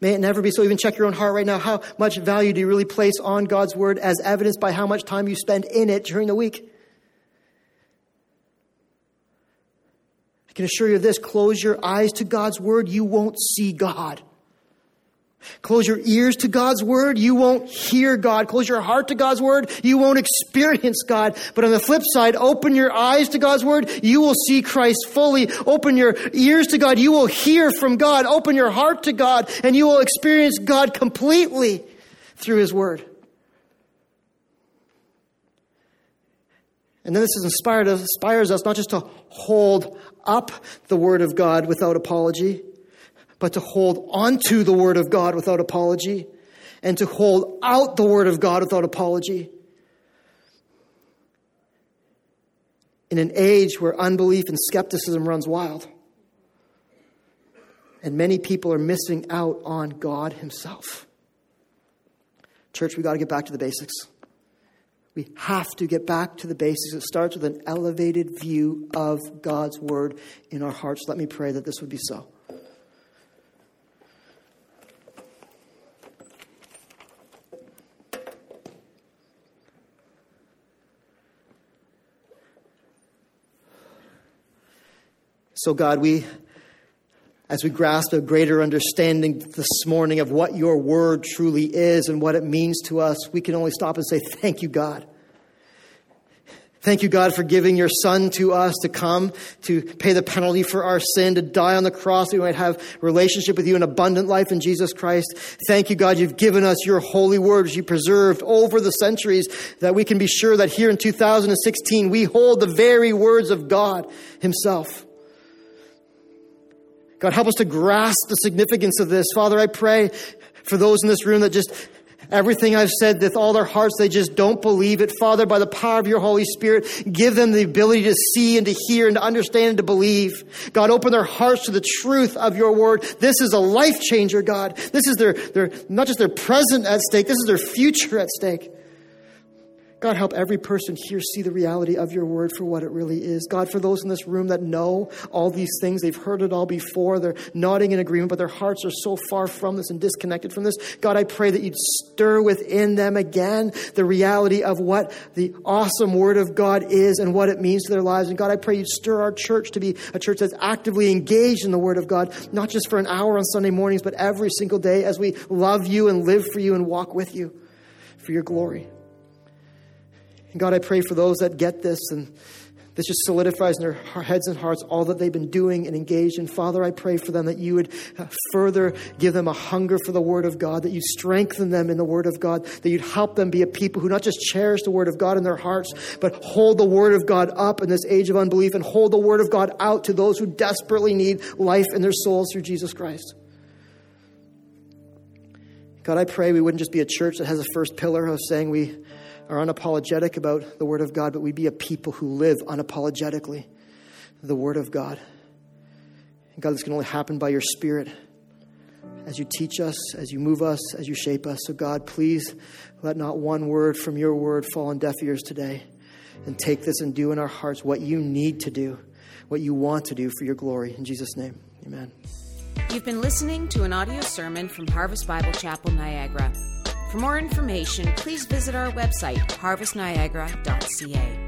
May it never be so. Even check your own heart right now. How much value do you really place on God's Word as evidenced by how much time you spend in it during the week? I can assure you of this close your eyes to God's word, you won't see God. Close your ears to God's word, you won't hear God. Close your heart to God's word, you won't experience God. But on the flip side, open your eyes to God's word, you will see Christ fully. Open your ears to God, you will hear from God. Open your heart to God, and you will experience God completely through his word. And then this inspired inspires us not just to hold up the Word of God without apology, but to hold onto the Word of God without apology, and to hold out the Word of God without apology. In an age where unbelief and skepticism runs wild, and many people are missing out on God Himself. Church, we got to get back to the basics. We have to get back to the basics. It starts with an elevated view of God's Word in our hearts. Let me pray that this would be so. So, God, we as we grasp a greater understanding this morning of what your word truly is and what it means to us, we can only stop and say, Thank you, God. Thank you, God, for giving your Son to us to come to pay the penalty for our sin, to die on the cross, that we might have relationship with you, an abundant life in Jesus Christ. Thank you, God, you've given us your holy words you preserved over the centuries, that we can be sure that here in 2016 we hold the very words of God Himself. God, help us to grasp the significance of this. Father, I pray for those in this room that just everything I've said with all their hearts, they just don't believe it. Father, by the power of your Holy Spirit, give them the ability to see and to hear and to understand and to believe. God, open their hearts to the truth of your word. This is a life changer, God. This is their, their, not just their present at stake, this is their future at stake. God, help every person here see the reality of your word for what it really is. God, for those in this room that know all these things, they've heard it all before, they're nodding in agreement, but their hearts are so far from this and disconnected from this. God, I pray that you'd stir within them again the reality of what the awesome word of God is and what it means to their lives. And God, I pray you'd stir our church to be a church that's actively engaged in the word of God, not just for an hour on Sunday mornings, but every single day as we love you and live for you and walk with you for your glory. God, I pray for those that get this and this just solidifies in their heads and hearts all that they've been doing and engaged in. Father, I pray for them that you would uh, further give them a hunger for the Word of God, that you strengthen them in the Word of God, that you'd help them be a people who not just cherish the Word of God in their hearts, but hold the Word of God up in this age of unbelief and hold the Word of God out to those who desperately need life in their souls through Jesus Christ. God, I pray we wouldn't just be a church that has a first pillar of saying we are unapologetic about the Word of God, but we'd be a people who live unapologetically the Word of God. And God, this can only happen by your Spirit as you teach us, as you move us, as you shape us. So, God, please let not one word from your word fall on deaf ears today. And take this and do in our hearts what you need to do, what you want to do for your glory. In Jesus' name, amen. You've been listening to an audio sermon from Harvest Bible Chapel, Niagara. For more information, please visit our website, harvestniagara.ca.